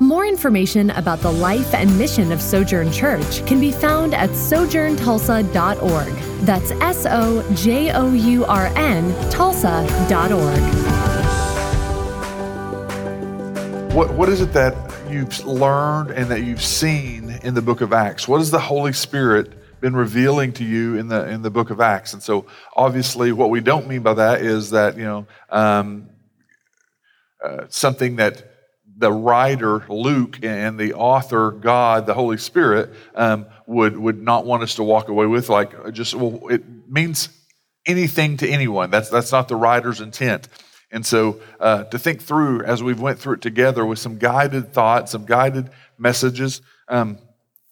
More information about the life and mission of Sojourn Church can be found at sojourntulsa.org. That's S O J O U R N Tulsa.org. What, what is it that you've learned and that you've seen in the book of Acts? What has the Holy Spirit been revealing to you in the, in the book of Acts? And so, obviously, what we don't mean by that is that, you know, um, uh, something that the writer Luke and the author God, the Holy Spirit, um, would would not want us to walk away with. Like just well, it means anything to anyone. That's that's not the writer's intent. And so uh, to think through as we've went through it together with some guided thoughts, some guided messages. Um,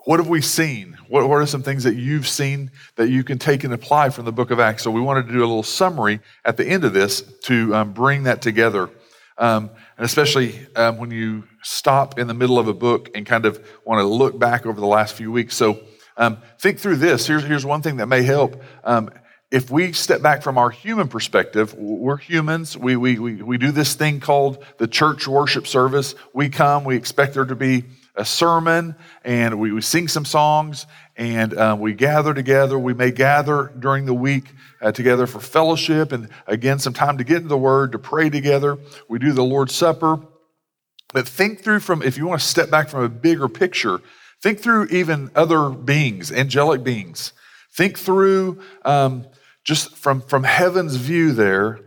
what have we seen? What, what, are some things that you've seen that you can take and apply from the book of Acts? So we wanted to do a little summary at the end of this to um, bring that together. Um, and especially um, when you stop in the middle of a book and kind of want to look back over the last few weeks. So um, think through this. Here's, here's one thing that may help. Um, if we step back from our human perspective, we're humans. We, we, we, we do this thing called the church worship service. We come, we expect there to be a sermon, and we, we sing some songs, and um, we gather together. We may gather during the week uh, together for fellowship and again, some time to get into the Word, to pray together. We do the Lord's Supper. But think through from, if you want to step back from a bigger picture, think through even other beings, angelic beings. Think through um, just from, from heaven's view there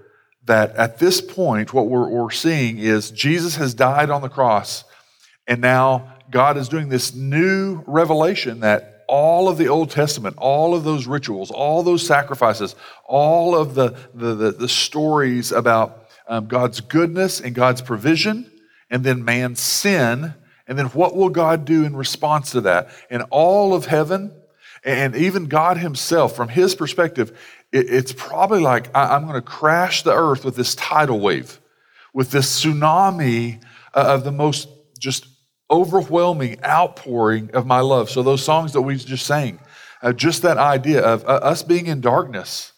that at this point, what we're, we're seeing is Jesus has died on the cross, and now God is doing this new revelation that all of the Old Testament, all of those rituals, all those sacrifices, all of the, the, the, the stories about um, God's goodness and God's provision, and then man's sin, and then what will God do in response to that? And all of heaven, and even God Himself, from His perspective, it, it's probably like I, I'm going to crash the earth with this tidal wave, with this tsunami of the most just overwhelming outpouring of my love. So, those songs that we just sang, uh, just that idea of uh, us being in darkness.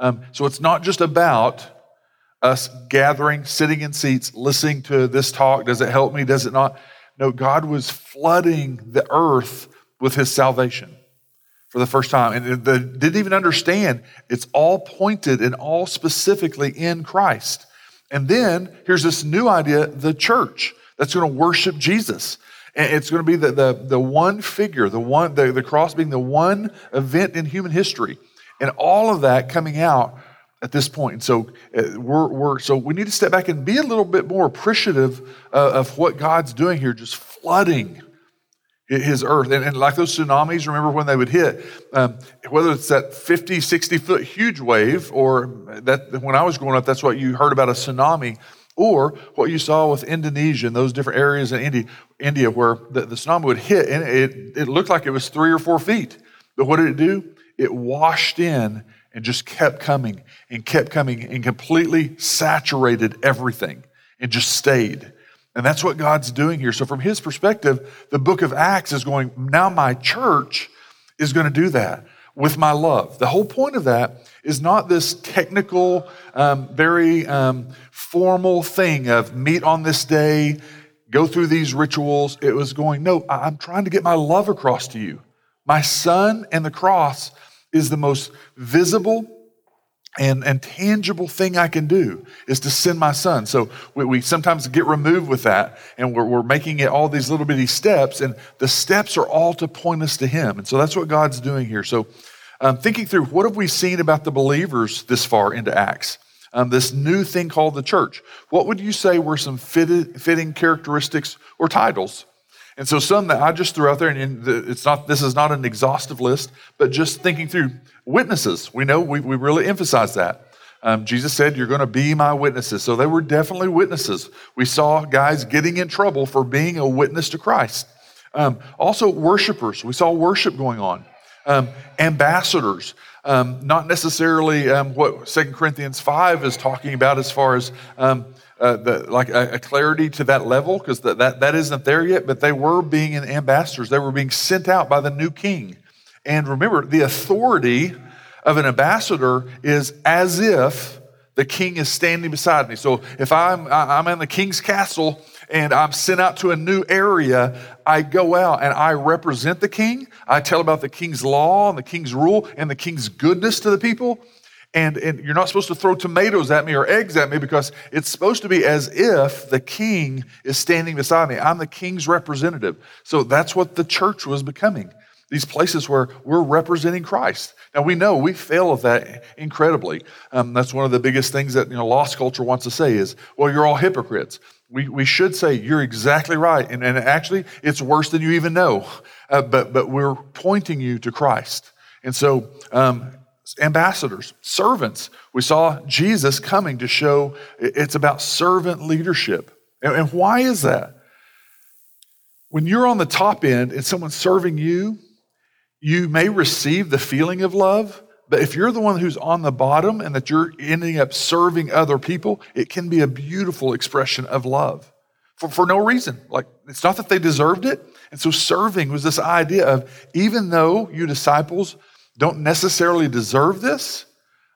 Um, so, it's not just about us gathering, sitting in seats, listening to this talk. Does it help me? Does it not? No, God was flooding the earth with his salvation for the first time. And they didn't even understand it's all pointed and all specifically in Christ. And then here's this new idea the church that's going to worship Jesus. And it's going to be the, the, the one figure, the one, the, the cross being the one event in human history. And all of that coming out at this point. And so uh, we're, we're, so we need to step back and be a little bit more appreciative uh, of what God's doing here, just flooding his earth. And, and like those tsunamis, remember when they would hit, um, whether it's that 50, 60 foot huge wave, or that when I was growing up, that's what you heard about a tsunami or what you saw with Indonesia and those different areas in India, India where the, the tsunami would hit and it, it looked like it was three or four feet. But what did it do? It washed in and just kept coming and kept coming and completely saturated everything and just stayed. And that's what God's doing here. So, from his perspective, the book of Acts is going, now my church is going to do that with my love. The whole point of that is not this technical, um, very um, formal thing of meet on this day, go through these rituals. It was going, no, I'm trying to get my love across to you. My son and the cross is the most visible and, and tangible thing I can do is to send my son. So we, we sometimes get removed with that and we're, we're making it all these little bitty steps, and the steps are all to point us to him. And so that's what God's doing here. So um, thinking through what have we seen about the believers this far into Acts? Um, this new thing called the church. What would you say were some fitted, fitting characteristics or titles? And so some that I just threw out there, and it's not this is not an exhaustive list, but just thinking through witnesses. We know we, we really emphasize that. Um, Jesus said, You're going to be my witnesses. So they were definitely witnesses. We saw guys getting in trouble for being a witness to Christ. Um, also, worshipers. We saw worship going on um, ambassadors. Um, not necessarily um, what Second Corinthians 5 is talking about as far as um, uh, the, like a, a, clarity to that level, because that, that, that isn't there yet, but they were being ambassadors. They were being sent out by the new king. And remember, the authority of an ambassador is as if the king is standing beside me. So if I'm, I'm in the king's castle and I'm sent out to a new area, I go out and I represent the king. I tell about the king's law and the king's rule and the king's goodness to the people. And, and you're not supposed to throw tomatoes at me or eggs at me because it's supposed to be as if the king is standing beside me. I'm the king's representative. So that's what the church was becoming these places where we're representing Christ. Now we know we fail at that incredibly. Um, that's one of the biggest things that you know lost culture wants to say is, well, you're all hypocrites. We, we should say you're exactly right, and, and actually it's worse than you even know. Uh, but but we're pointing you to Christ, and so um, ambassadors, servants. We saw Jesus coming to show it's about servant leadership, and, why is that? When you're on the top end and someone's serving you, you may receive the feeling of love, but if you're the one who's on the bottom and that you're ending up serving other people, it can be a beautiful expression of love for, for no reason. Like, it's not that they deserved it. And so, serving was this idea of even though you disciples don't necessarily deserve this,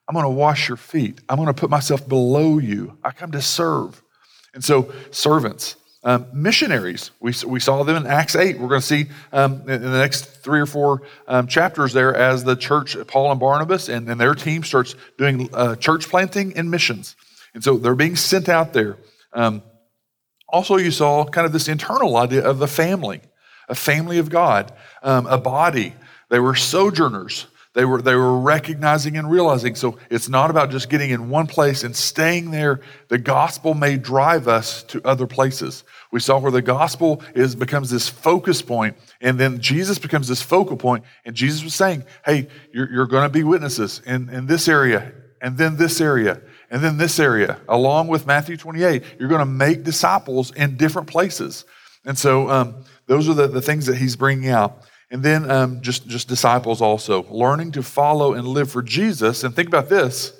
I'm going to wash your feet. I'm going to put myself below you. I come to serve. And so, servants, um, missionaries, we, we saw them in Acts 8. We're going to see um, in the next three or four um, chapters there as the church, Paul and Barnabas and, and their team starts doing uh, church planting and missions. And so they're being sent out there. Um, also, you saw kind of this internal idea of the family, a family of God, um, a body. They were sojourners. They were, they were recognizing and realizing. So it's not about just getting in one place and staying there. The gospel may drive us to other places. We saw where the gospel is becomes this focus point, and then Jesus becomes this focal point. And Jesus was saying, Hey, you're, you're going to be witnesses in, in this area, and then this area, and then this area. Along with Matthew 28, you're going to make disciples in different places. And so um, those are the, the things that he's bringing out. And then um, just, just disciples also, learning to follow and live for Jesus. And think about this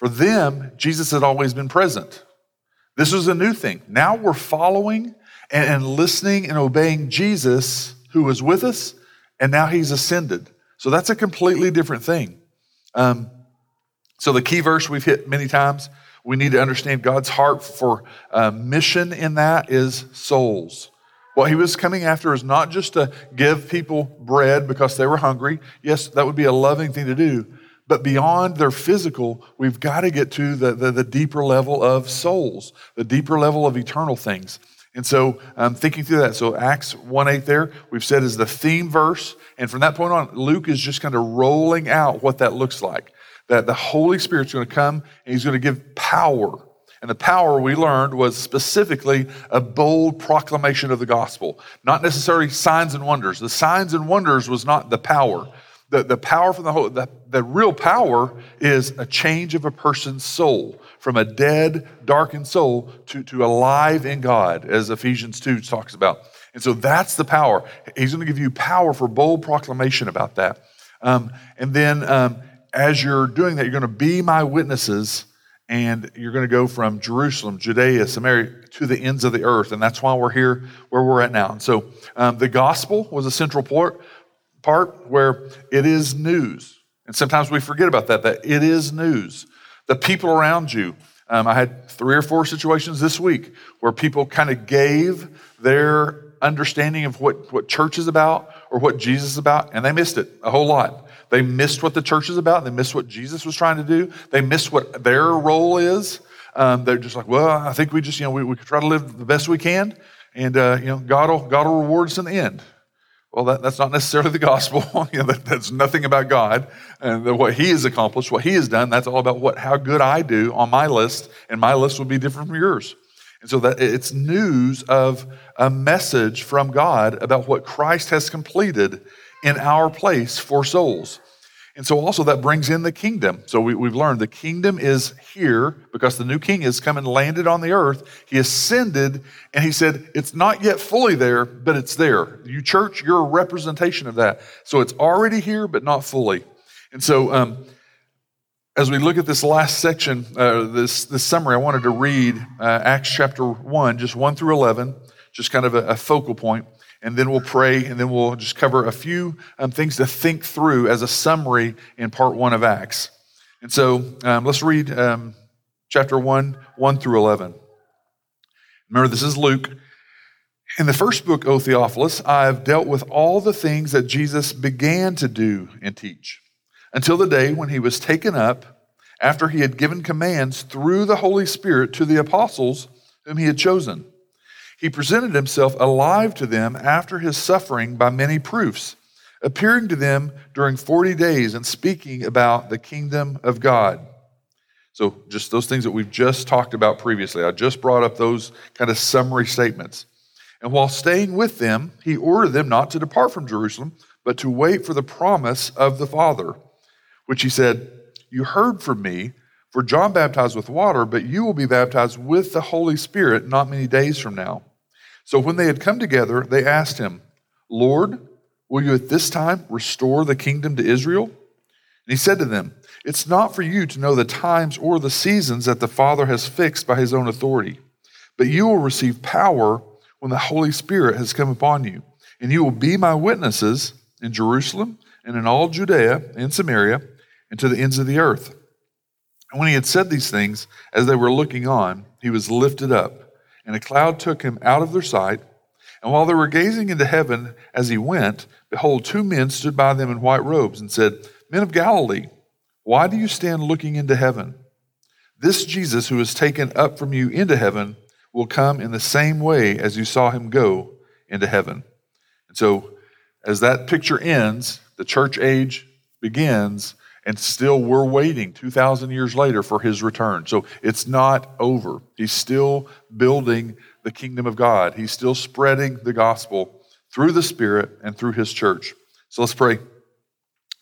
for them, Jesus had always been present. This was a new thing. Now we're following and, and listening and obeying Jesus who was with us, and now he's ascended. So that's a completely different thing. Um, so the key verse we've hit many times, we need to understand God's heart for uh, mission in that is souls. What he was coming after is not just to give people bread because they were hungry. Yes, that would be a loving thing to do. But beyond their physical, we've got to get to the, the, the deeper level of souls, the deeper level of eternal things. And so I'm um, thinking through that. So Acts 1 8 there, we've said is the theme verse. And from that point on, Luke is just kind of rolling out what that looks like. That the Holy Spirit's going to come and he's going to give power and the power we learned was specifically a bold proclamation of the gospel, not necessarily signs and wonders. The signs and wonders was not the power. The, the power from the whole, the, the real power is a change of a person's soul from a dead, darkened soul to, to alive in God, as Ephesians 2 talks about. And so that's the power. He's going to give you power for bold proclamation about that. Um, and then um, as you're doing that, you're going to be my witnesses and you're going to go from Jerusalem, Judea, Samaria to the ends of the earth. And that's why we're here where we're at now. And so um, the gospel was a central part, part where it is news. And sometimes we forget about that, that it is news. The people around you. Um, I had three or four situations this week where people kind of gave their understanding of what, what church is about or what Jesus is about, and they missed it a whole lot. They missed what the church is about. They missed what Jesus was trying to do. They missed what their role is. Um, they're just like, well, I think we just, you know, we, we try to live the best we can, and uh, you know, God will God will reward us in the end. Well, that, that's not necessarily the gospel. you know, that, that's nothing about God and what He has accomplished, what He has done. That's all about what how good I do on my list, and my list will be different from yours. And so that it's news of a message from God about what Christ has completed in our place for souls. And so also that brings in the kingdom. So we, have learned the kingdom is here because the new king has come and landed on the earth. He ascended and he said, it's not yet fully there, but it's there. You church, you're a representation of that. So it's already here, but not fully. And so, um, as we look at this last section, uh, this, this summary, I wanted to read uh, Acts chapter 1, just 1 through 11, just kind of a, a, focal point, and then we'll pray, and then we'll just cover a few um, things to think through as a summary in part 1 of Acts. And so um, let's read um, chapter 1, 1 through 11. Remember, this is Luke. In the first book, O Theophilus, I've dealt with all the things that Jesus began to do and teach until the day when he was taken up after he had given commands through the Holy Spirit to the apostles whom he had chosen. He presented himself alive to them after his suffering by many proofs, appearing to them during 40 days and speaking about the kingdom of God. So, just those things that we've just talked about previously. I just brought up those kind of summary statements. And while staying with them, he ordered them not to depart from Jerusalem, but to wait for the promise of the Father which he said, You heard from me, for John baptized with water, but you will be baptized with the Holy Spirit not many days from now. So when they had come together, they asked him, Lord, will you at this time restore the kingdom to Israel? And he said to them, It's not for you to know the times or the seasons that the Father has fixed by his own authority, but you will receive power when the Holy Spirit has come upon you, and you will be my witnesses in Jerusalem and in all Judea and Samaria and to the ends of the earth. And when he had said these things, as they were looking on, he was lifted up, and a cloud took him out of their sight. And while they were gazing into heaven as he went, behold, two men stood by them in white robes and said, Men of Galilee, why do you stand looking into heaven? This Jesus who is taken up from you into heaven will come in the same way as you saw him go into heaven. And so, as that picture ends, the church age begins, and still we're waiting 2,000 years later for his return. So it's not over. He's still building the kingdom of God, he's still spreading the gospel through the Spirit and through his church. So let's pray.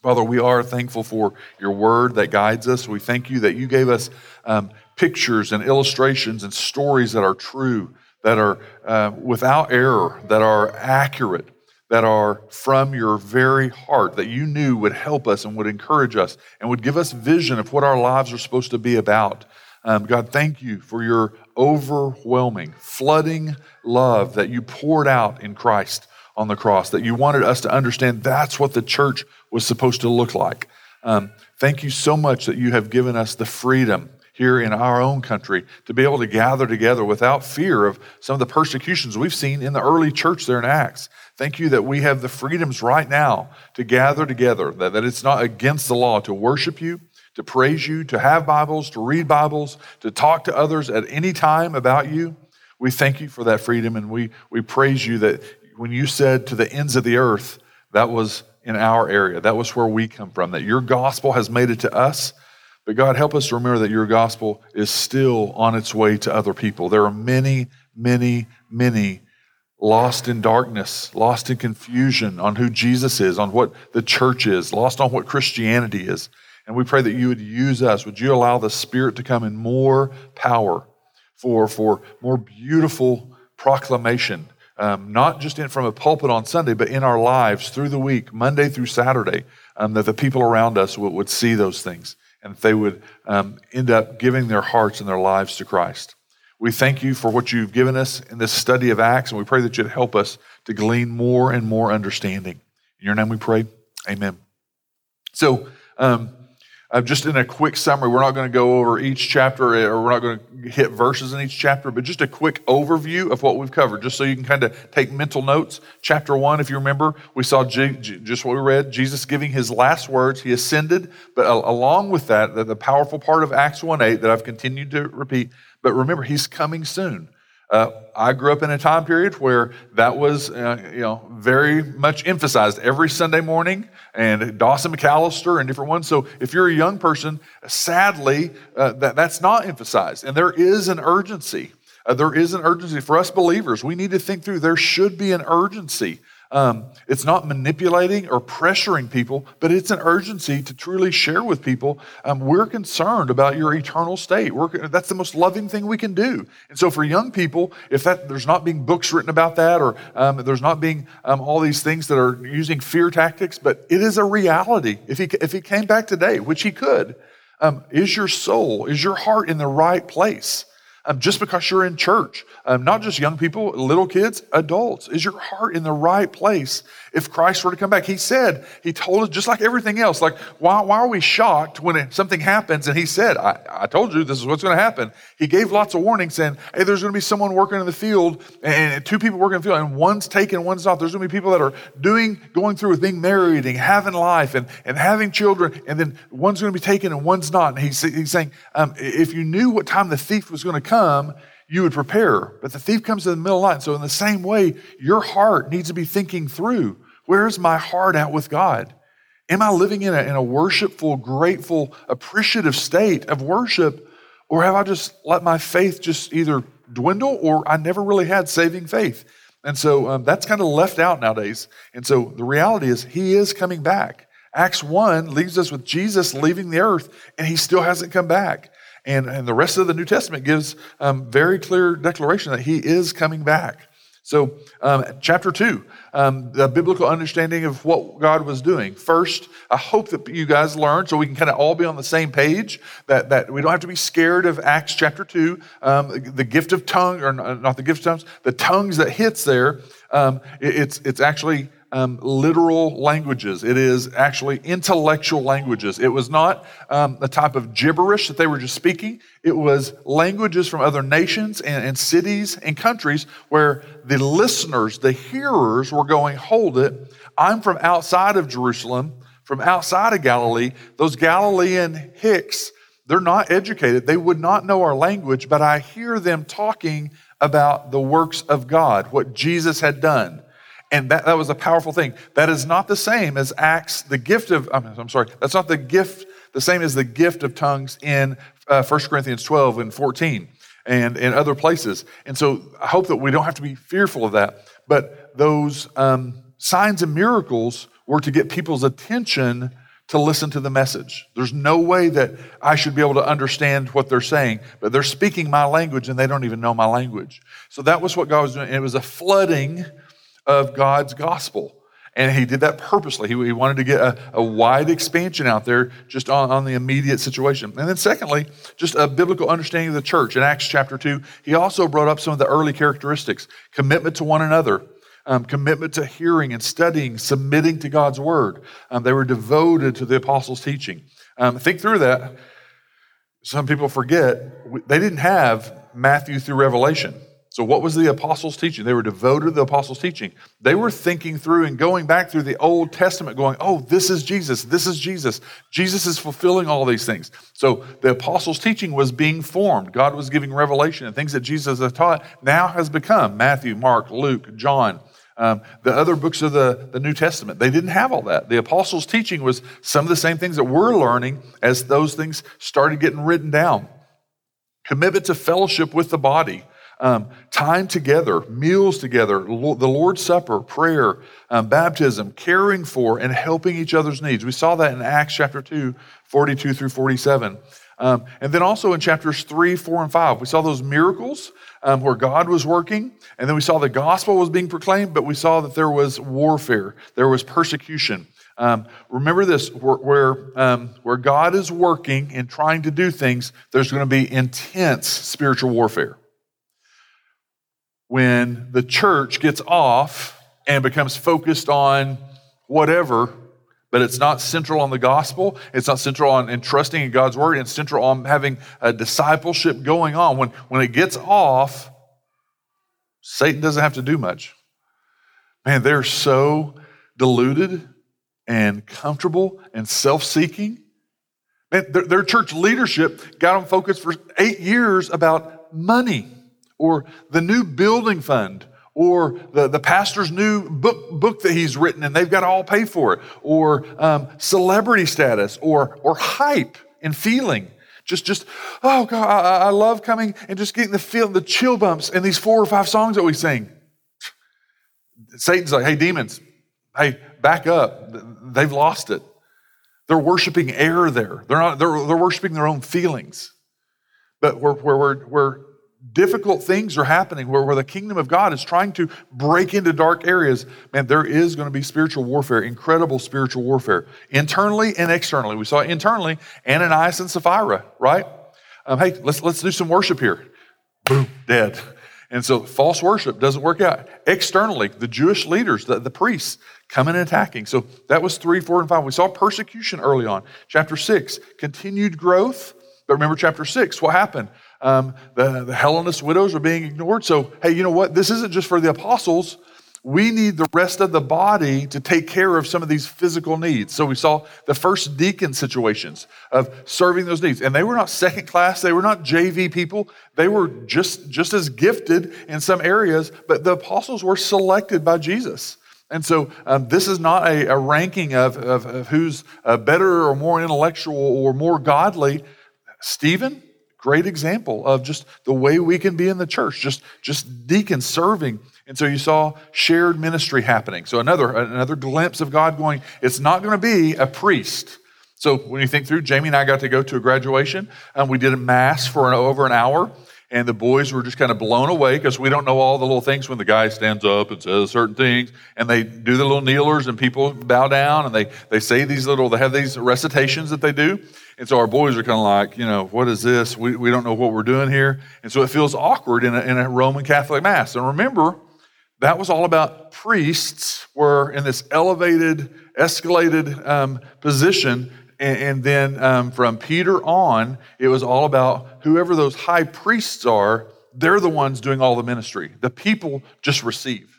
Father, we are thankful for your word that guides us. We thank you that you gave us um, pictures and illustrations and stories that are true, that are uh, without error, that are accurate that are from your very heart that you knew would help us and would encourage us and would give us vision of what our lives are supposed to be about. Um, God, thank you for your overwhelming, flooding love that you poured out in Christ on the cross, that you wanted us to understand that's what the church was supposed to look like. Um, thank you so much that you have given us the freedom here in our own country to be able to gather together without fear of some of the persecutions we've seen in the early church there in Acts. Thank you that we have the freedoms right now to gather together, that, that it's not against the law to worship you, to praise you, to have Bibles, to read Bibles, to talk to others at any time about you. We thank you for that freedom and we, we praise you that when you said to the ends of the earth, that was in our area. That was where we come from, that your gospel has made it to us but God, help us to remember that your gospel is still on its way to other people. There are many, many, many lost in darkness, lost in confusion on who Jesus is, on what the church is, lost on what Christianity is. And we pray that you would use us. Would you allow the Spirit to come in more power for, for more beautiful proclamation, um, not just in, from a pulpit on Sunday, but in our lives through the week, Monday through Saturday, um, that the people around us would, would see those things and they would um, end up giving their hearts and their lives to Christ. We thank you for what you've given us in this study of Acts, and we pray that you'd help us to glean more and more understanding. In your name we pray. Amen. So, um, uh, just in a quick summary, we're not going to go over each chapter or we're not going to hit verses in each chapter, but just a quick overview of what we've covered, just so you can kind of take mental notes. Chapter one, if you remember, we saw G- G- just what we read Jesus giving his last words. He ascended, but uh, along with that, the, the powerful part of Acts 1 8 that I've continued to repeat, but remember, he's coming soon. Uh, I grew up in a time period where that was, uh, you know, very much emphasized every Sunday morning, and Dawson McAllister and different ones. So if you're a young person, sadly, uh, that, that's not emphasized, and there is an urgency. Uh, there is an urgency for us believers. We need to think through. There should be an urgency Um, it's not manipulating or pressuring people, but it's an urgency to truly share with people. Um, we're concerned about your eternal state. We're, that's the most loving thing we can do. And so, for young people, if that there's not being books written about that, or um, there's not being um, all these things that are using fear tactics, but it is a reality. If he if he came back today, which he could, um, is your soul, is your heart in the right place? Um, just because you're in church. Um, not just young people, little kids, adults. Is your heart in the right place if Christ were to come back? He said, He told us, just like everything else, like, why, why are we shocked when something happens? And He said, I, I told you this is what's going to happen. He gave lots of warnings saying, hey, there's going to be someone working in the field and two people working in the field, and one's taken, one's not. There's going to be people that are doing, going through with being married and having life and, and having children, and then one's going to be taken and one's not. And he's, he's saying, um, if you knew what time the thief was going to come, you would prepare. But the thief comes in the middle of the night. So, in the same way, your heart needs to be thinking through where's my heart at with God? Am I living in a, in a worshipful, grateful, appreciative state of worship? Or have I just let my faith just either dwindle or I never really had saving faith? And so um, that's kind of left out nowadays. And so the reality is, he is coming back. Acts 1 leaves us with Jesus leaving the earth, and he still hasn't come back. And, and the rest of the New Testament gives um, very clear declaration that he is coming back. So, um, chapter two, um, the biblical understanding of what God was doing. First, I hope that you guys learn so we can kind of all be on the same page, that, that we don't have to be scared of Acts chapter two, um, the gift of tongue, or not the gift of tongues, the tongues that hits there. Um, it, it's, it's actually um, literal languages. It is actually intellectual languages. It was not um, a type of gibberish that they were just speaking. It was languages from other nations and, and cities and countries where the listeners, the hearers, were going, Hold it. I'm from outside of Jerusalem, from outside of Galilee. Those Galilean hicks, they're not educated. They would not know our language, but I hear them talking about the works of God, what Jesus had done. And that, that was a powerful thing. That is not the same as Acts, the gift of, I'm, sorry, that's not the gift, the same as the gift of tongues in uh, 1 Corinthians 12 and 14 and in other places. And so I hope that we don't have to be fearful of that. But those um, signs and miracles were to get people's attention to listen to the message. There's no way that I should be able to understand what they're saying, but they're speaking my language and they don't even know my language. So that was what God was doing. And it was a flooding of God's gospel. And he did that purposely. He, he wanted to get a, a, wide expansion out there just on, on the immediate situation. And then, secondly, just a biblical understanding of the church. In Acts chapter 2, he also brought up some of the early characteristics commitment to one another, um, commitment to hearing and studying, submitting to God's word. Um, they were devoted to the apostles' teaching. Um, think through that. Some people forget they didn't have Matthew through Revelation. So, what was the apostles' teaching? They were devoted to the apostles' teaching. They were thinking through and going back through the Old Testament, going, oh, this is Jesus. This is Jesus. Jesus is fulfilling all these things. So, the apostles' teaching was being formed. God was giving revelation and things that Jesus had taught now has become Matthew, Mark, Luke, John. Um, the other books of the, the New Testament, they didn't have all that. The apostles' teaching was some of the same things that we're learning as those things started getting written down. Commitment to fellowship with the body um, time together, meals together, the Lord's Supper, prayer, um, baptism, caring for and helping each other's needs. We saw that in Acts chapter 2, 42 through 47. Um, and then also in chapters 3, 4, and 5, we saw those miracles um, where God was working. And then we saw the gospel was being proclaimed, but we saw that there was warfare, there was persecution. Um, remember this where, where, um, where, God is working and trying to do things, there's going to be intense spiritual warfare when the church gets off and becomes focused on whatever, but it's not central on the gospel. It's not central on in trusting in God's word. It's central on having a discipleship going on. When, when it gets off, Satan doesn't have to do much. Man, they're so deluded and comfortable and self seeking. Man, their, their church leadership got them focused for eight years about money or the new building fund or the, the pastor's new book, book that he's written and they've got to all pay for it or um, celebrity status or, or hype and feeling just just oh god I, I, love coming and just getting the feel the chill bumps in these four or five songs that we sing Satan's like, hey, demons, hey, back up. They've lost it. They're worshiping air there. They're not, they're, they're worshiping their own feelings. But where, where, where, where difficult things are happening, where, where the kingdom of God is trying to break into dark areas, man, there is going to be spiritual warfare, incredible spiritual warfare, internally and externally. We saw internally, Ananias and Sapphira, right? Um, hey, let's, let's do some worship here. Boom, dead. And so false worship doesn't work out. Externally, the Jewish leaders, the, the priests, coming and attacking. So that was three, four, and five. We saw persecution early on. Chapter six, continued growth. But remember, chapter six, what happened? Um, the, the Hellenist widows are being ignored. So, hey, you know what? This isn't just for the apostles. We need the rest of the body to take care of some of these physical needs. So we saw the first deacon situations of serving those needs. And they were not second class, they were not JV people. They were just, just as gifted in some areas, but the apostles were selected by Jesus. And so um, this is not a, a ranking of, of, of who's uh, better or more intellectual or more godly. Stephen, great example of just the way we can be in the church, just, just deacons serving. And so you saw shared ministry happening. So another, another glimpse of God going, it's not going to be a priest. So when you think through, Jamie and I got to go to a graduation, and we did a mass for an, over an hour and the boys were just kind of blown away because we don't know all the little things when the guy stands up and says certain things and they do the little kneelers and people bow down and they, they say these little they have these recitations that they do. And so our boys are kind of like you know what is this? We, we don't know what we're doing here. And so it feels awkward in a, in a roman catholic mass. And remember that was all about priests were in this elevated escalated um, position and, and then um, from Peter on, it was all about whoever those high priests are, they're the ones doing all the ministry. The people just receive.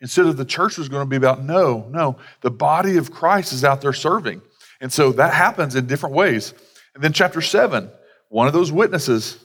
Instead of the church was going to be about, no, no, the body of Christ is out there serving. And so that happens in different ways. And then chapter seven, one of those witnesses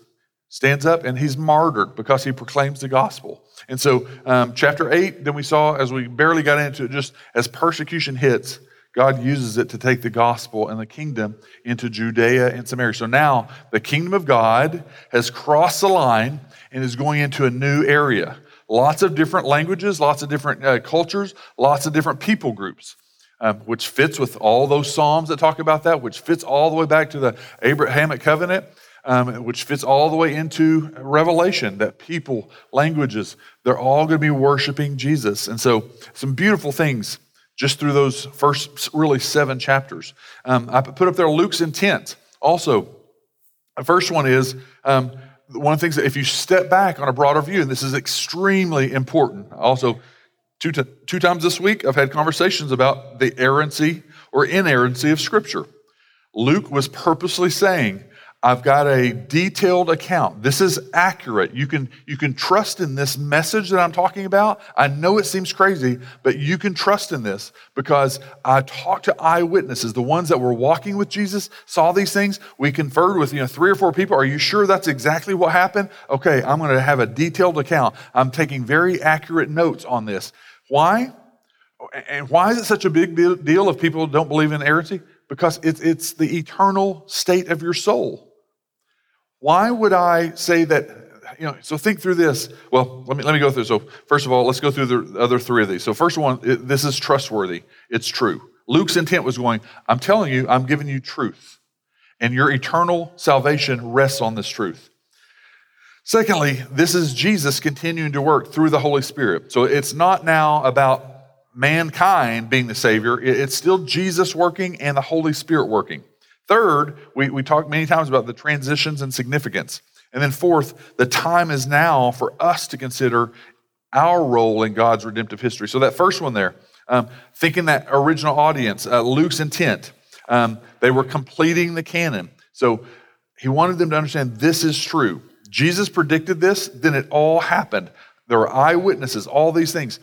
stands up and he's martyred because he proclaims the gospel. And so, um, chapter eight, then we saw as we barely got into it, just as persecution hits, God uses it to take the gospel and the kingdom into Judea and Samaria. So now the kingdom of God has crossed the line and is going into a new area. Lots of different languages, lots of different uh, cultures, lots of different people groups. Um, which fits with all those Psalms that talk about that, which fits all the way back to the Abrahamic covenant, um, which fits all the way into Revelation that people, languages, they're all going to be worshiping Jesus. And so, some beautiful things just through those first really seven chapters. Um, I put up there Luke's intent. Also, the first one is um, one of the things that if you step back on a broader view, and this is extremely important. Also, two, two times this week, I've had conversations about the errancy or inerrancy of Scripture. Luke was purposely saying, I've got a detailed account. This is accurate. You can, you can trust in this message that I'm talking about. I know it seems crazy, but you can trust in this because I talked to eyewitnesses, the ones that were walking with Jesus, saw these things. We conferred with you know three or four people. Are you sure that's exactly what happened? Okay, I'm going to have a detailed account. I'm taking very accurate notes on this. Why? And why is it such a big deal if people don't believe in heresy? Because it's, it's the eternal state of your soul. Why would I say that? You know, so think through this. Well, let me let me go through. So first of all, let's go through the other three of these. So first one, it, this is trustworthy. It's true. Luke's intent was going. I'm telling you, I'm giving you truth, and your eternal salvation rests on this truth. Secondly, this is Jesus continuing to work through the Holy Spirit. So it's not now about mankind being the Savior. It's still Jesus working and the Holy Spirit working. Third, we, we talked many times about the transitions and significance. And then fourth, the time is now for us to consider our role in God's redemptive history. So that first one there, um, thinking that original audience, uh, Luke's intent, um, they were completing the canon. So he wanted them to understand this is true. Jesus predicted this, then it all happened. There were eyewitnesses, all these things.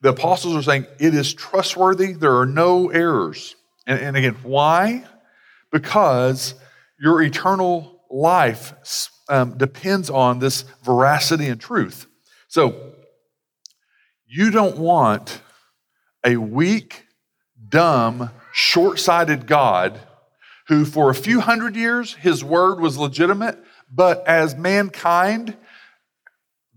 The apostles are saying it is trustworthy, there are no errors. And, and again, why? Because your eternal life um, depends on this veracity and truth. So, you don't want a weak, dumb, short sighted God who, for a few hundred years, his word was legitimate, but as mankind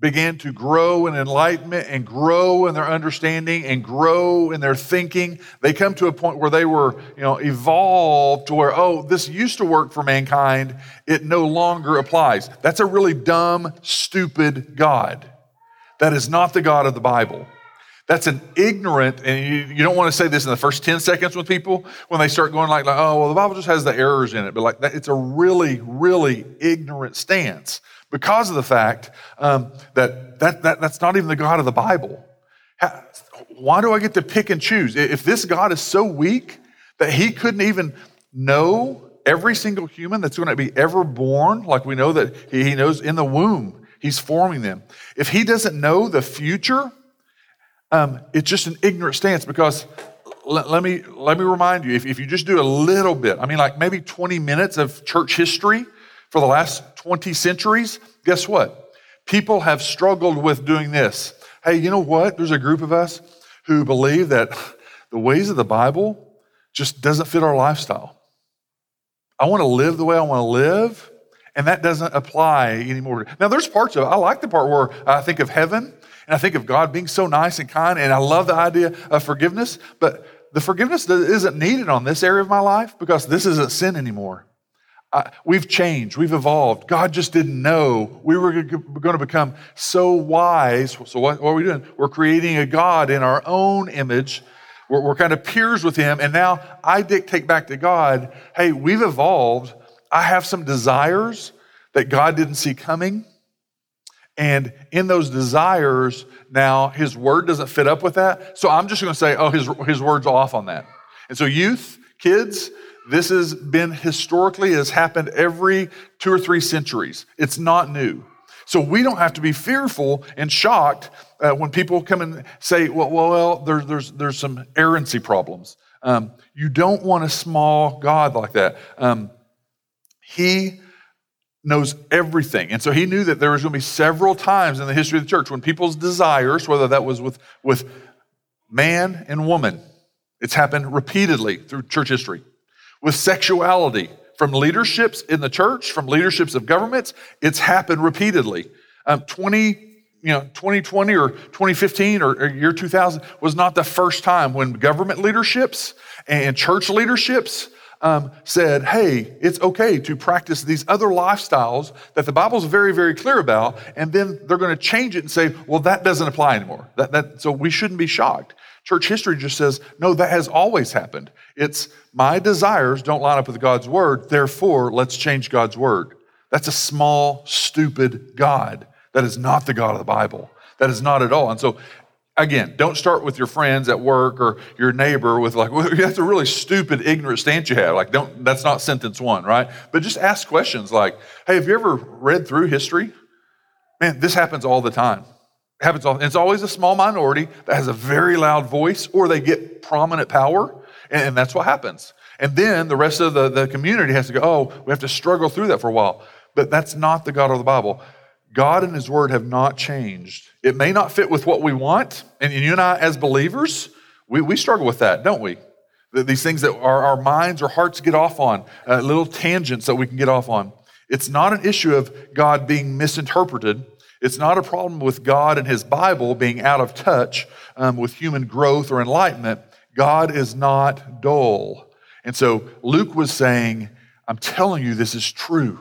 began to grow in enlightenment and grow in their understanding and grow in their thinking. They come to a point where they were, you know, evolved to where, oh, this used to work for mankind. It no longer applies. That's a really dumb, stupid God. That is not the God of the Bible. That's an ignorant, and you, you, don't want to say this in the first 10 seconds with people when they start going like, like oh, well, the Bible just has the errors in it. But like that, it's a really, really ignorant stance because of the fact um, that, that, that that's not even the God of the Bible. Why do I get to pick and choose? If this God is so weak that he couldn't even know every single human that's going to be ever born, like we know that he, he knows in the womb, he's forming them. If he doesn't know the future, um, it's just an ignorant stance because let, let, me, let me remind you if, if you just do a little bit, I mean, like maybe 20 minutes of church history for the last 20 centuries, guess what? People have struggled with doing this. Hey, you know what? There's a group of us who believe that the ways of the Bible just doesn't fit our lifestyle. I want to live the way I want to live, and that doesn't apply anymore. Now, there's parts of it. I like the part where I think of heaven and I think of God being so nice and kind, and I love the idea of forgiveness, but the forgiveness isn't needed on this area of my life because this isn't sin anymore. We've changed, we've evolved. God just didn't know we were going to become so wise. So, what, what, are we doing? We're creating a God in our own image. We're, we're kind of peers with Him. And now I dictate back to God hey, we've evolved. I have some desires that God didn't see coming. And in those desires, now his word doesn't fit up with that. So I'm just going to say, oh, his, his word's off on that. And so, youth, kids, this has been historically, has happened every two or three centuries. It's not new. So we don't have to be fearful and shocked uh, when people come and say, well, well, well there, there's, there's some errancy problems. Um, you don't want a small God like that. Um, he knows everything. And so he knew that there was going to be several times in the history of the church when people's desires, whether that was with, with man and woman, it's happened repeatedly through church history with sexuality from leaderships in the church, from leaderships of governments. It's happened repeatedly. Um, 20, you know, 2020 or 2015 or, or year 2000 was not the first time when government leaderships and church leaderships um, said, hey, it's okay to practice these other lifestyles that the Bible's very, very clear about, and then they're going to change it and say, well, that doesn't apply anymore. That, that, so we shouldn't be shocked. Church history just says, no, that has always happened. It's my desires don't line up with God's word, therefore, let's change God's word. That's a small, stupid God. That is not the God of the Bible. That is not at all. And so, again, don't start with your friends at work or your neighbor with like, well, that's a really stupid, ignorant stance you have. Like, don't, that's not sentence one, right? But just ask questions like, hey, have you ever read through history? Man, this happens all the time happens often. It's always a small minority that has a very loud voice or they get prominent power, and, that's what happens. And then the rest of the, the community has to go, oh, we have to struggle through that for a while. But that's not the God of the Bible. God and His Word have not changed. It may not fit with what we want, and you and I, as believers, we, we struggle with that, don't we? These things that our, our minds or hearts get off on, uh, little tangents that we can get off on. It's not an issue of God being misinterpreted. It's not a problem with God and His Bible being out of touch um, with human growth or enlightenment. God is not dull. And so Luke was saying, I'm telling you this is true.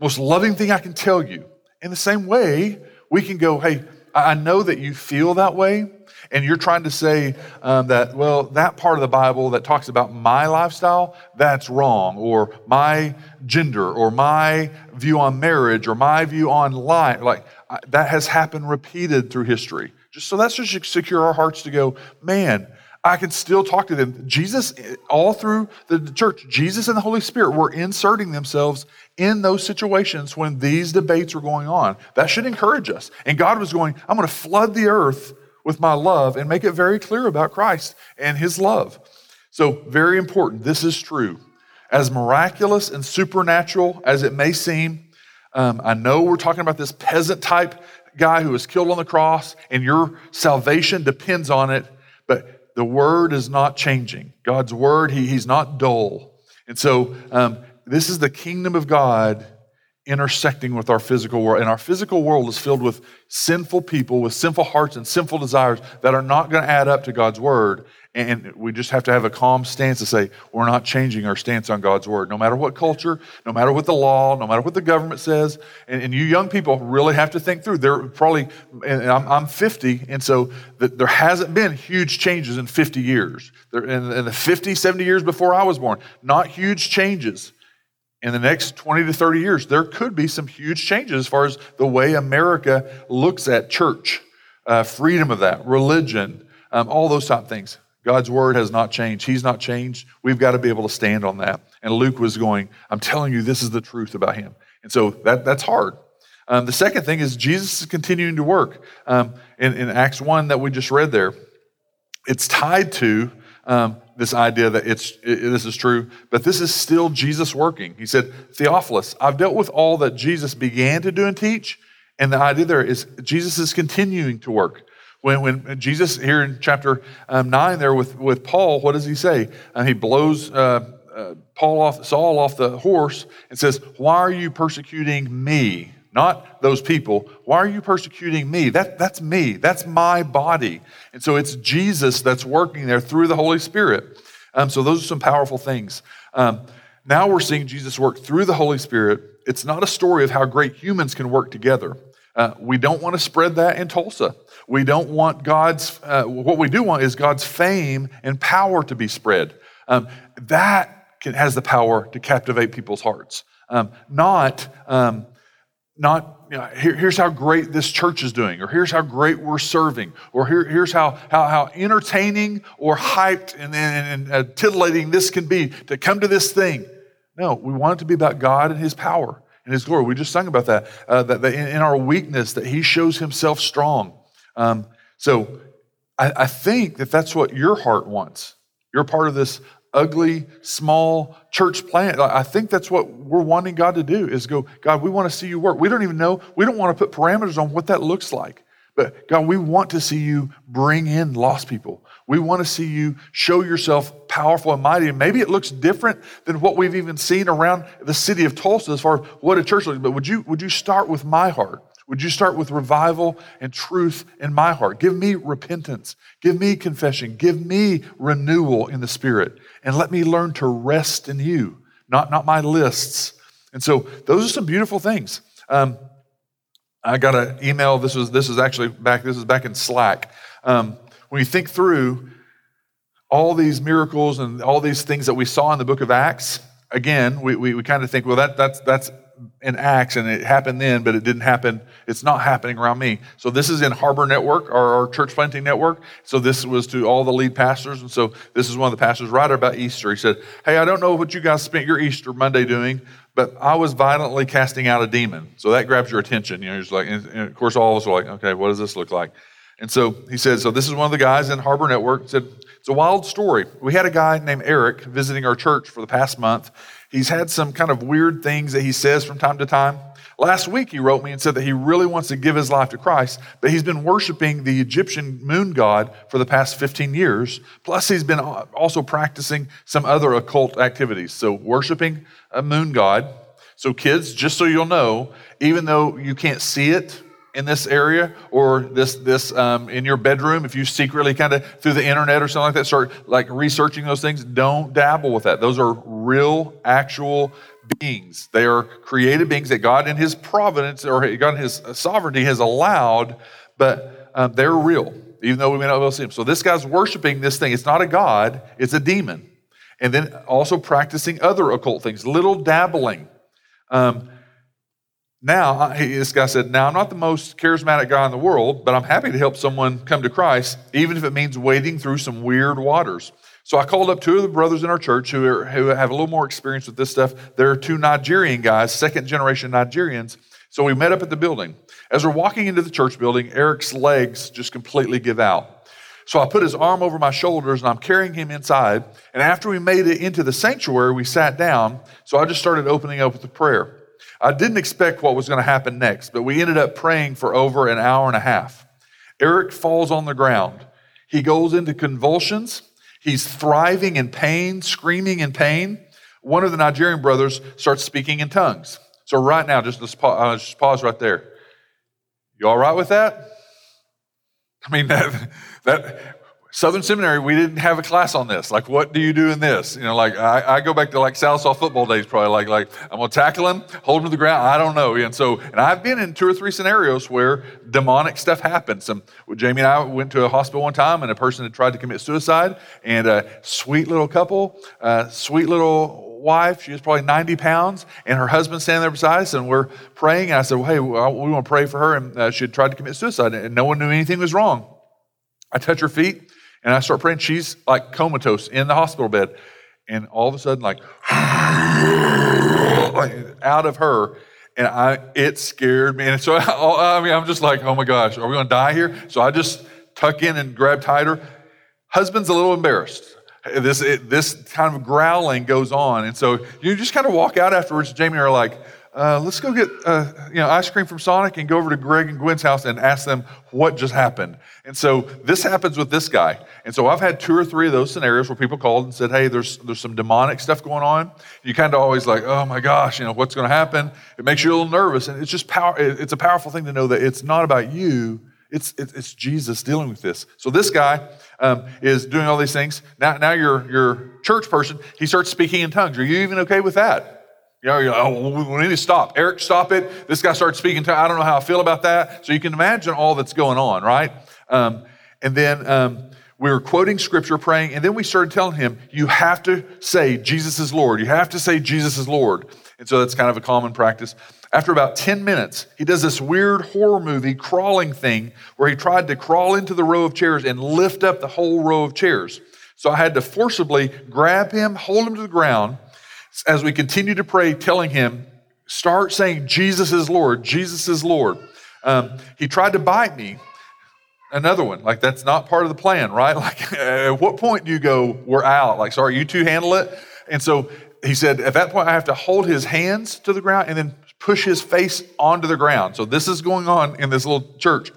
Most loving thing I can tell you. In the same way, we can go, hey, I know that you feel that way, and you're trying to say um, that, well, that part of the Bible that talks about my lifestyle, that's wrong, or my gender, or my view on marriage, or my view on life. Like, that has happened repeated through history. Just so that's just secure our hearts to go, man, I can still talk to them. Jesus, all through the church, Jesus and the Holy Spirit were inserting themselves in those situations when these debates were going on. That should encourage us. And God was going, I'm going to flood the earth with my love and make it very clear about Christ and his love. So, very important. This is true. As miraculous and supernatural as it may seem, um, I know we're talking about this peasant type guy who was killed on the cross, and your salvation depends on it, but the word is not changing. God's word, he, he's not dull. And so, um, this is the kingdom of God intersecting with our physical world. And our physical world is filled with sinful people with sinful hearts and sinful desires that are not going to add up to God's word. And we just have to have a calm stance to say, we're not changing our stance on God's word, no matter what culture, no matter what the law, no matter what the government says. And, and you young people really have to think through. There probably, and I'm, I'm 50, and so the, there hasn't been huge changes in 50 years. There, in, in the 50, 70 years before I was born, not huge changes in the next 20 to 30 years, there could be some huge changes as far as the way America looks at church, uh, freedom of that, religion, um, all those type of things. God's word has not changed. He's not changed. We've got to be able to stand on that. And Luke was going, I'm telling you, this is the truth about him. And so that, that's hard. Um, the second thing is Jesus is continuing to work. Um, in, in, Acts 1 that we just read there, it's tied to um, this idea that it's it, this is true, but this is still Jesus working. He said, Theophilus, I've dealt with all that Jesus began to do and teach, and the idea there is Jesus is continuing to work. When, when Jesus here in chapter um, 9 there with, with Paul, what does he say? Uh, he blows uh, uh, Paul off, Saul off the horse and says, Why are you persecuting me? not those people. Why are you persecuting me? That, that's me. That's my body. And so it's Jesus that's working there through the Holy Spirit. Um, so those are some powerful things. Um, now we're seeing Jesus work through the Holy Spirit. It's not a story of how great humans can work together. Uh, we don't want to spread that in Tulsa. We don't want God's, uh, what we do want is God's fame and power to be spread. Um, that can, has the power to captivate people's hearts. Um, not um, not you know, here, here's how great this church is doing, or here's how great we're serving, or here, here's how, how, how entertaining or hyped and, and, and uh, titillating this can be to come to this thing. No, we want it to be about God and His power His glory. We just sung about that, uh, that, that in, in, our weakness, that He shows Himself strong. Um, so I, I think that that's what your heart wants. You're part of this ugly, small church plant. I think that's what we're wanting God to do is go, God, we want to see you work. We don't even know, we don't want to put parameters on what that looks like. But God, we want to see you bring in lost people. We want to see you show yourself powerful and mighty. And maybe it looks different than what we've even seen around the city of Tulsa as far as what a church looks. But would you, would you start with my heart? Would you start with revival and truth in my heart? Give me repentance. Give me confession. Give me renewal in the Spirit. And let me learn to rest in you, not, not my lists. And so those are some beautiful things. Um, I got an email. This was this is actually back. This is back in Slack. Um, when you think through all these miracles and all these things that we saw in the Book of Acts, again, we, we, we kind of think, well, that that's that's in Acts and it happened then, but it didn't happen. It's not happening around me. So this is in Harbor Network, our, our, church planting network. So this was to all the lead pastors. And so this is one of the pastors right about Easter. He said, Hey, I don't know what you guys spent your Easter Monday doing, but I was violently casting out a demon. So that grabs your attention. You know, he's like, and of course, all of us are like, okay, what does this look like? And so he said, so this is one of the guys in Harbor Network. Said, it's a wild story. We had a guy named Eric visiting our church for the past month. He's had some kind of weird things that he says from time to time. Last week, he wrote me and said that he really wants to give his life to Christ, but he's been worshiping the Egyptian moon god for the past 15 years. Plus, he's been also practicing some other occult activities. So, worshiping a moon god. So, kids, just so you'll know, even though you can't see it, in this area or this this um, in your bedroom if you secretly kind of through the internet or something like that start like researching those things don't dabble with that. Those are real actual beings. They are created beings that god in his providence or god in his sovereignty has allowed but um, they're real even though we may not be able to see them so this guy's worshiping this thing. It's not a god it's a demon. And then also practicing other occult things little dabbling. Um, now, this guy said, Now, I'm not the most charismatic guy in the world, but I'm happy to help someone come to Christ, even if it means wading through some weird waters. So I called up two of the brothers in our church who, are, who have a little more experience with this stuff. They're two Nigerian guys, second generation Nigerians. So we met up at the building. As we're walking into the church building, Eric's legs just completely give out. So I put his arm over my shoulders and I'm carrying him inside. And after we made it into the sanctuary, we sat down. So I just started opening up with a prayer. I didn't expect what was going to happen next, but we ended up praying for over an hour and a half. Eric falls on the ground. He goes into convulsions. He's thriving in pain, screaming in pain. One of the Nigerian brothers starts speaking in tongues. So right now, just pause, uh, just pause right there. You all right with that? I mean, that, that Southern Seminary, we didn't have a class on this. Like, what do you do in this? You know, like I, I go back to like Sallisaw football days, probably like like I'm gonna tackle him, hold him to the ground. I don't know. And so, and I've been in two or three scenarios where demonic stuff happens. Some Jamie and I went to a hospital one time, and a person had tried to commit suicide, and a sweet little couple, uh, sweet little wife. She was probably 90 pounds, and her husband standing there beside us, and we're praying. And I said, well, "Hey, we want to pray for her." And uh, she had tried to commit suicide, and no one knew anything was wrong. I touch her feet. And I start praying. She's like comatose in the hospital bed. And all of a sudden, like, out of her. And I, it scared me. And so, I mean, I'm just like, oh my gosh, are we going to die here? So I just tuck in and grab tighter. Husband's a little embarrassed. This, it, this kind of growling goes on. And so you just kind of walk out afterwards. Jamie and are like, uh, let's go get uh, you know ice cream from Sonic and go over to Greg and Gwen's house and ask them what just happened. And so this happens with this guy. And so I've had two or three of those scenarios where people called and said, "Hey, there's there's some demonic stuff going on." You kind of always like, "Oh my gosh, you know what's going to happen?" It makes you a little nervous, and it's just power. It's a powerful thing to know that it's not about you. It's it's Jesus dealing with this. So this guy um, is doing all these things. Now now you're you're church person. He starts speaking in tongues. Are you even okay with that? You know, oh, we need to stop. Eric, stop it. This guy starts speaking to, I don't know how I feel about that. So you can imagine all that's going on, right? Um, and then um, we were quoting scripture, praying, and then we started telling him, you have to say Jesus is Lord. You have to say Jesus is Lord. And so that's kind of a common practice. After about 10 minutes, he does this weird horror movie crawling thing where he tried to crawl into the row of chairs and lift up the whole row of chairs. So I had to forcibly grab him, hold him to the ground, as we continue to pray, telling him, start saying, Jesus is Lord, Jesus is Lord. Um, he tried to bite me. Another one, like that's not part of the plan, right? Like, at what point do you go, we're out? Like, sorry, you two handle it. And so he said, at that point, I have to hold his hands to the ground and then push his face onto the ground. So this is going on in this little church.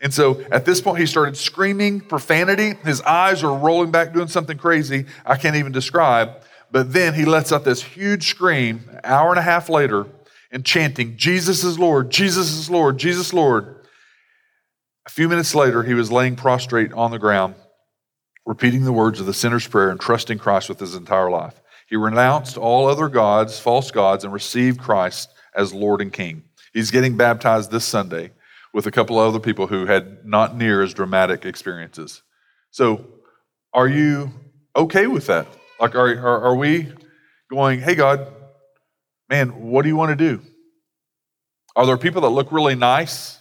And so at this point, he started screaming profanity. His eyes are rolling back, doing something crazy I can't even describe. But then he lets out this huge scream, an hour and a half later, and chanting, Jesus is Lord, Jesus is Lord, Jesus Lord. A few minutes later, he was laying prostrate on the ground, repeating the words of the sinner's prayer and trusting Christ with his entire life. He renounced all other gods, false gods, and received Christ as Lord and King. He's getting baptized this Sunday with a couple of other people who had not near as dramatic experiences. So, are you okay with that? Like, are, are, are we going, hey, God, man, what do you want to do? Are there people that look really nice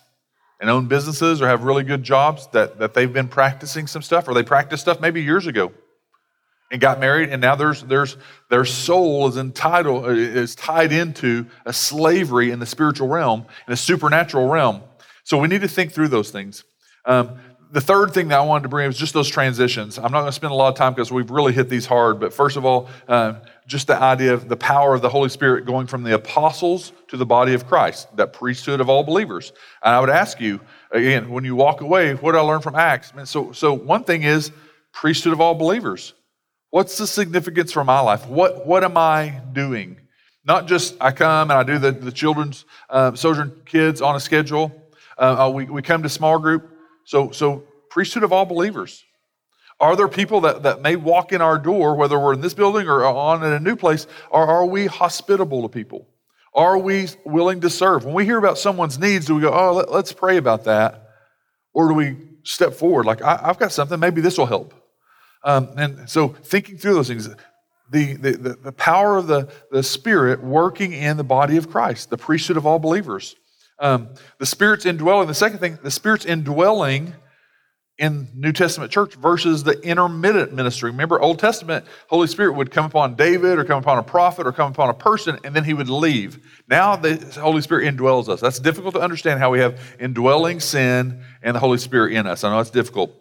and own businesses or have really good jobs that, that they've been practicing some stuff or they practiced stuff maybe years ago and got married and now there's, there's, their soul is entitled uh, is tied into a slavery in the spiritual realm in a supernatural realm so we need to think through those things um, the third thing that I wanted to bring was just those transitions. I'm not going to spend a lot of time because we've really hit these hard, but first of all, uh, just the idea of the power of the Holy Spirit going from the apostles to the body of Christ, that priesthood of all believers. And I would ask you, again, when you walk away, what did I learn from Acts? so, so one thing is priesthood of all believers. What's the significance for my life? What, what am I doing? Not just I come and I do the, the children's uh, sojourn kids on a schedule. Uh, uh we, we come to small group so, so priesthood of all believers. Are there people that, that may walk in our door, whether we're in this building or on in a new place, or are we hospitable to people? Are we willing to serve? When we hear about someone's needs, do we go, oh, let, us pray about that? Or do we step forward, like, I, have got something, maybe this will help? Um, and so thinking through those things, the, the, the, the power of the, the Spirit working in the body of Christ, the priesthood of all believers. Um, the Spirit's indwelling. The second thing, the Spirit's indwelling in New Testament church versus the intermittent ministry. Remember, Old Testament, Holy Spirit would come upon David or come upon a prophet or come upon a person, and then he would leave. Now the Holy Spirit indwells us. That's difficult to understand how we have indwelling sin and the Holy Spirit in us. I know it's difficult,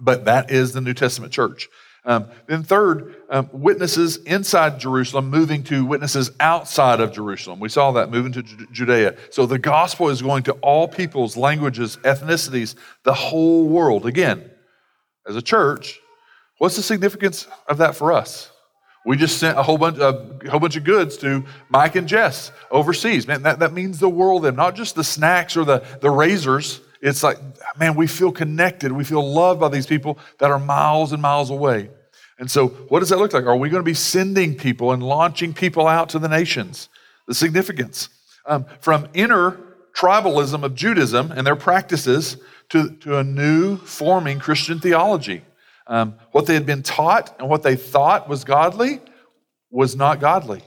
but that is the New Testament church. Um, then, third, um, witnesses inside Jerusalem moving to witnesses outside of Jerusalem. We saw that moving to Ju- Judea. So the gospel is going to all peoples, languages, ethnicities, the whole world. Again, as a church, what's the significance of that for us? We just sent a whole bunch, a whole bunch of goods to Mike and Jess overseas. Man, that, that means the world and not just the snacks or the, the razors. It's like, man, we feel connected. We feel loved by these people that are miles and miles away. And so, what does that look like? Are we going to be sending people and launching people out to the nations? The significance. Um, from inner tribalism of Judaism and their practices to, to a new forming Christian theology. Um, what they had been taught and what they thought was godly was not godly.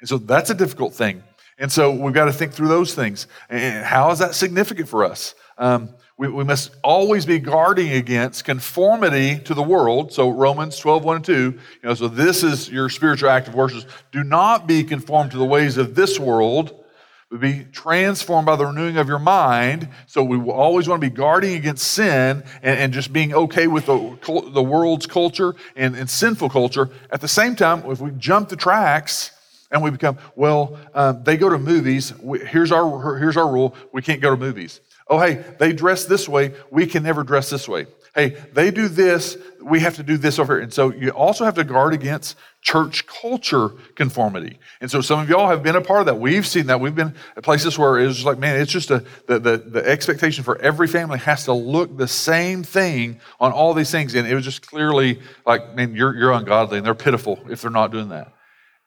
And so that's a difficult thing. And so we've got to think through those things. And how is that significant for us? Um, we, we, must always be guarding against conformity to the world. So Romans 12, 1 and 2, you know, so this is your spiritual act of worship. Do not be conformed to the ways of this world, but be transformed by the renewing of your mind. So we always want to be guarding against sin and, and just being okay with the, the world's culture and, and sinful culture. At the same time, if we jump the tracks, and we become well um, they go to movies we, here's our here's our rule we can't go to movies Oh, hey, they dress this way. We can never dress this way. Hey, they do this. We have to do this over here. And so you also have to guard against church culture conformity. And so some of y'all have been a part of that. We've seen that. We've been at places where it's like, man, it's just a, the, the, the expectation for every family has to look the same thing on all these things. And it was just clearly like, man, you're, you're ungodly and they're pitiful if they're not doing that.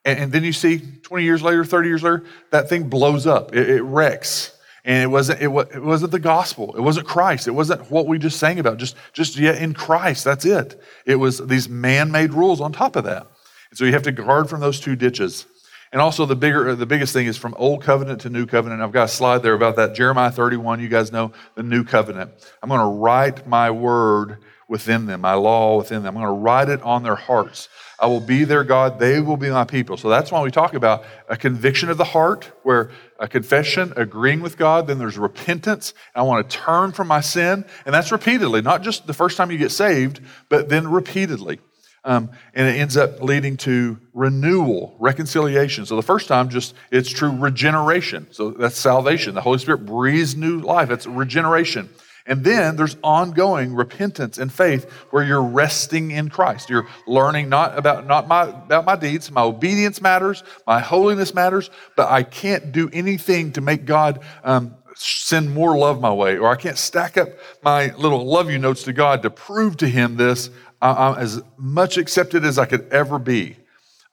And, and then you see 20 years later, 30 years later, that thing blows up. It, it wrecks and it wasn't it, was, it wasn't the gospel. It wasn't christ. It wasn't what we just sang about. Just just yet in christ. That's it. It was these man-made rules on top of that. And so you have to guard from those two ditches and also the bigger uh, the biggest thing is from old covenant to new covenant i've got a slide there about that jeremiah 31 you guys know the new covenant i'm going to write my word within them my law within them i'm going to write it on their hearts I will be their God. They will be my people. So that's why we talk about a conviction of the heart, where a confession, agreeing with God, then there's repentance. I want to turn from my sin. And that's repeatedly, not just the first time you get saved, but then repeatedly. Um, and it ends up leading to renewal, reconciliation. So the first time, just it's true regeneration. So that's salvation. The Holy Spirit breathes new life. That's regeneration. And then there's ongoing repentance and faith where you're resting in Christ. You're learning not about not my about my deeds, my obedience matters, my holiness matters, but I can't do anything to make God um, send more love my way, or I can't stack up my little love you notes to God to prove to Him this. I'm as much accepted as I could ever be.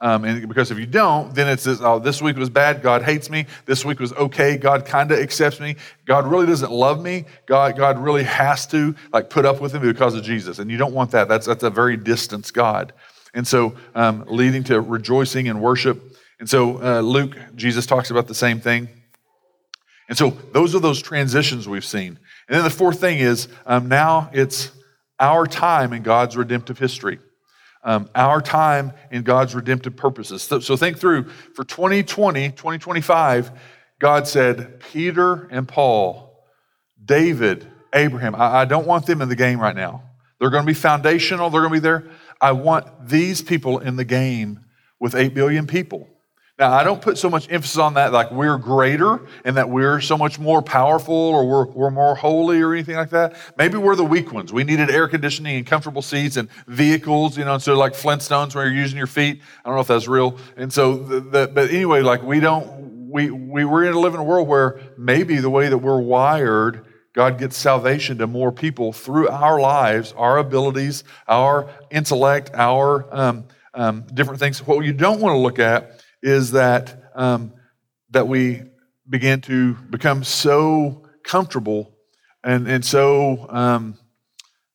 Um, and because if you don't, then it's this, oh, this week was bad. God hates me. This week was okay. God kind of accepts me. God really doesn't love me. God, God really has to like put up with me because of Jesus. And you don't want that. That's, that's a very distant God. And so um, leading to rejoicing and worship. And so uh, Luke, Jesus talks about the same thing. And so those are those transitions we've seen. And then the fourth thing is um, now it's our time in God's redemptive history um, our time in God's redemptive purposes. So, so think through for 2020, 2025, God said, Peter and Paul, David, Abraham, I, I don't want them in the game right now. They're going to be foundational, they're going to be there. I want these people in the game with 8 billion people. Now, I don't put so much emphasis on that, like we're greater and that we're so much more powerful or we're, we're more holy or anything like that. Maybe we're the weak ones. We needed air conditioning and comfortable seats and vehicles, you know, so like Flintstones where you're using your feet. I don't know if that's real. And so, the, the, but anyway, like we don't, we, we were in a in a world where maybe the way that we're wired, God gets salvation to more people through our lives, our abilities, our intellect, our um, um, different things. What you don't want to look at is that, um, that we begin to become so comfortable and, and so um,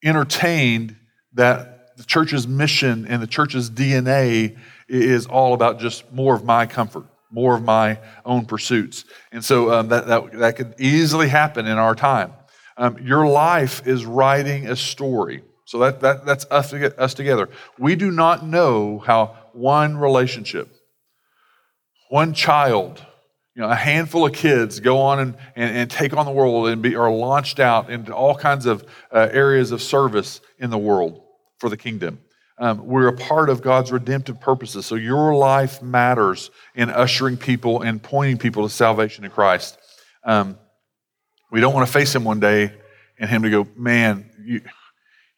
entertained that the church's mission and the church's DNA is all about just more of my comfort, more of my own pursuits. And so um, that, that, that could easily happen in our time. Um, your life is writing a story. So that, that, that's us, us together. We do not know how one relationship, one child, you know, a handful of kids go on and, and, and take on the world and be, are launched out into all kinds of uh, areas of service in the world for the kingdom. Um, we're a part of God's redemptive purposes. So your life matters in ushering people and pointing people to salvation in Christ. Um, we don't want to face Him one day and Him to go, man, you,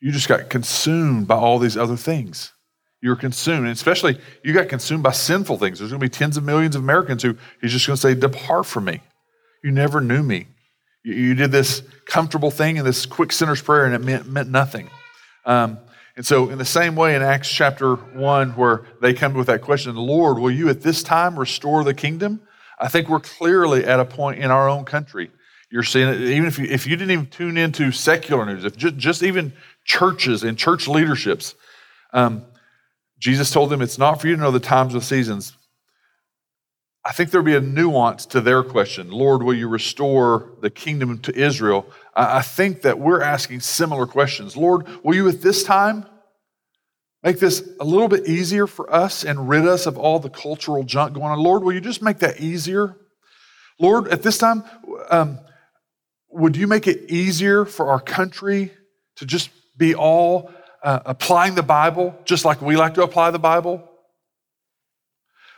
you just got consumed by all these other things. You're consumed. And especially, you got consumed by sinful things. There's going to be tens of millions of Americans who he's just going to say, Depart from me. You never knew me. You, you did this comfortable thing and this quick sinner's prayer, and it meant, meant nothing. Um, and so, in the same way, in Acts chapter 1, where they come with that question, Lord, will you at this time restore the kingdom? I think we're clearly at a point in our own country. You're seeing it, even if you, if you didn't even tune into secular news, if just, just even churches and church leaderships, um, Jesus told them it's not for you to know the times or seasons. I think there'll be a nuance to their question Lord, will you restore the kingdom to Israel? I think that we're asking similar questions. Lord, will you at this time make this a little bit easier for us and rid us of all the cultural junk going on? Lord, will you just make that easier? Lord, at this time, um, would you make it easier for our country to just be all uh, applying the Bible just like we like to apply the Bible?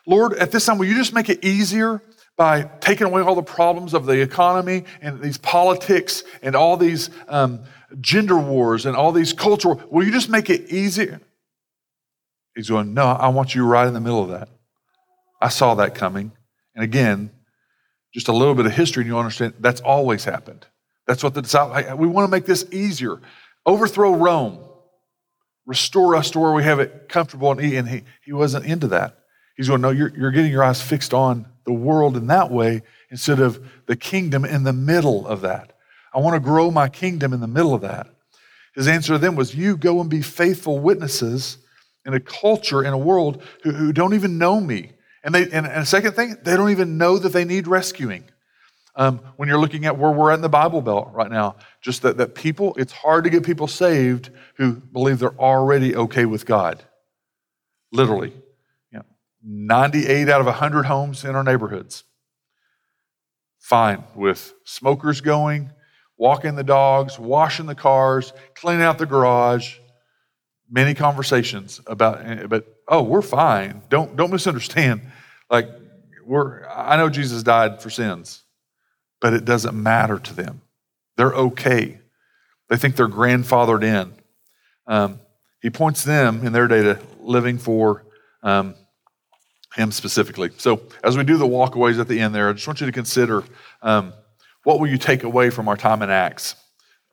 Lord, at this time, will you just make it easier by taking away all the problems of the economy and these politics and all these um, gender wars and all these cultural? Will you just make it easier? He's going, No, I want you right in the middle of that. I saw that coming. And again, just a little bit of history, and you'll understand that's always happened. That's what the disciples, we want to make this easier. Overthrow Rome, restore us to where we have it comfortable and eat. And he, he wasn't into that. He's going, No, you're, you're getting your eyes fixed on the world in that way instead of the kingdom in the middle of that. I want to grow my kingdom in the middle of that. His answer to them was, You go and be faithful witnesses in a culture, in a world who, who don't even know me. And, they, and, and a second thing, they don't even know that they need rescuing. Um, when you're looking at where we're at in the Bible Belt right now, just that, that people, it's hard to get people saved who believe they're already okay with God. Literally. You know, 98 out of 100 homes in our neighborhoods, fine with smokers going, walking the dogs, washing the cars, cleaning out the garage, many conversations about, but oh, we're fine. Don't don't misunderstand. Like we're, I know Jesus died for sins, but it doesn't matter to them. They're okay. They think they're grandfathered in. Um, he points them in their day to living for um, him specifically. So as we do the walkaways at the end there, I just want you to consider um, what will you take away from our time in Acts.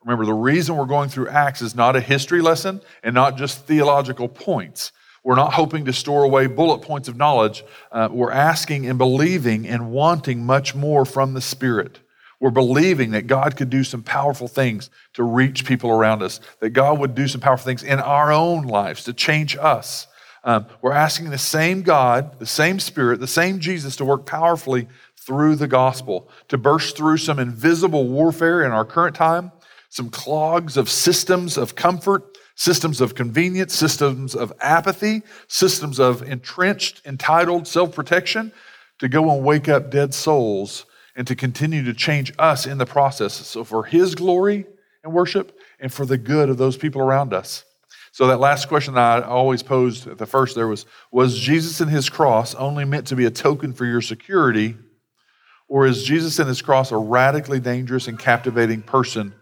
Remember, the reason we're going through Acts is not a history lesson and not just theological points. We're not hoping to store away bullet points of knowledge. Uh, we're asking and believing and wanting much more from the Spirit. We're believing that God could do some powerful things to reach people around us, that God would do some powerful things in our own lives to change us. Um, we're asking the same God, the same Spirit, the same Jesus to work powerfully through the gospel, to burst through some invisible warfare in our current time some clogs of systems of comfort, systems of convenience, systems of apathy, systems of entrenched, entitled self protection to go and wake up dead souls and to continue to change us in the process. So, for His glory and worship and for the good of those people around us. So, that last question that I always posed at the first there was Was Jesus and His cross only meant to be a token for your security? Or is Jesus and His cross a radically dangerous and captivating person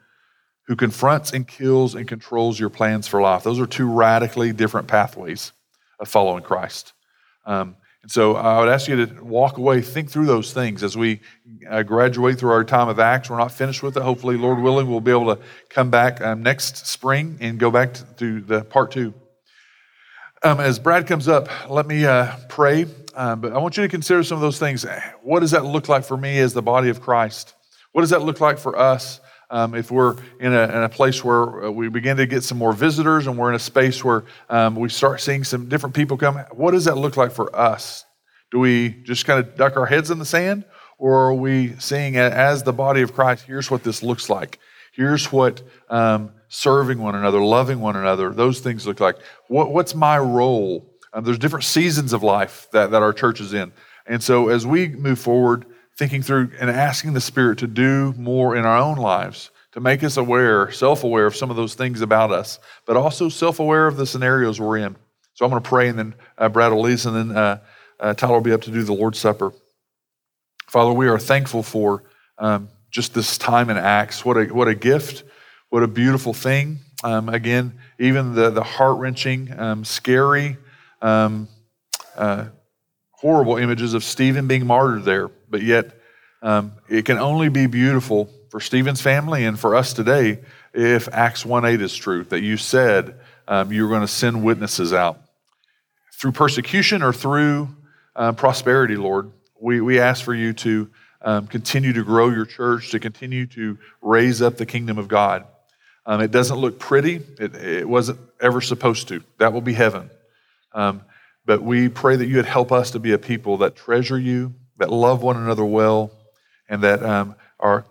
who confronts and kills and controls your plans for life. Those are two radically different pathways of following Christ. Um, and so I would ask you to walk away, think through those things as we uh, graduate through our time of Acts. We're not finished with it. Hopefully, Lord willing, we'll be able to come back um, next spring and go back to, the part two. Um, as Brad comes up, let me uh, pray. Um, but I want you to consider some of those things. What does that look like for me as the body of Christ? What does that look like for us um, if we're in a, in a, place where uh, we begin to get some more visitors and we're in a space where um, we start seeing some different people come, what does that look like for us? Do we just kind of duck our heads in the sand? Or are we seeing as the body of Christ, here's what this looks like? Here's what um, serving one another, loving one another, those things look like. What, what's my role? Um, there's different seasons of life that, that our church is in. And so as we move forward, thinking through and asking the Spirit to do more in our own lives, to make us aware, self aware of some of those things about us, but also self aware of the scenarios we're in. So I'm going to pray, and then uh, Brad will lead and then uh, uh, Tyler will be up to do the Lord's Supper. Father, we are thankful for um, just this time in Acts. What a, what a gift, what a beautiful thing. Um, again, even the, the heart wrenching, um, scary um, uh, horrible images of Stephen being martyred there, but yet um, it can only be beautiful for Stephen's family and for us today if Acts 1 8 is true, that you said um, you were going to send witnesses out. Through persecution or through uh, prosperity, Lord, we, we ask for you to um, continue to grow your church, to continue to raise up the kingdom of God. Um, it doesn't look pretty, it, it, wasn't ever supposed to. That will be heaven. Um, but we pray that you would help us to be a people that treasure you, that love one another well, and that um, are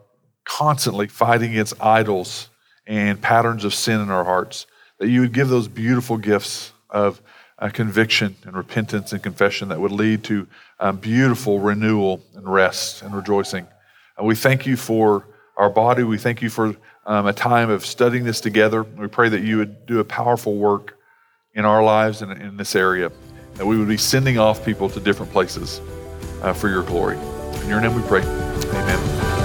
constantly fighting against idols and patterns of sin in our hearts. That you would give those beautiful gifts of uh, conviction and repentance and confession that would lead to um, beautiful renewal and rest and rejoicing. And we thank you for our body. We thank you for um, a time of studying this together. We pray that you would do a powerful work in our lives and in this area, that we would be sending off people to different places uh, for your glory. In your name we pray. Amen.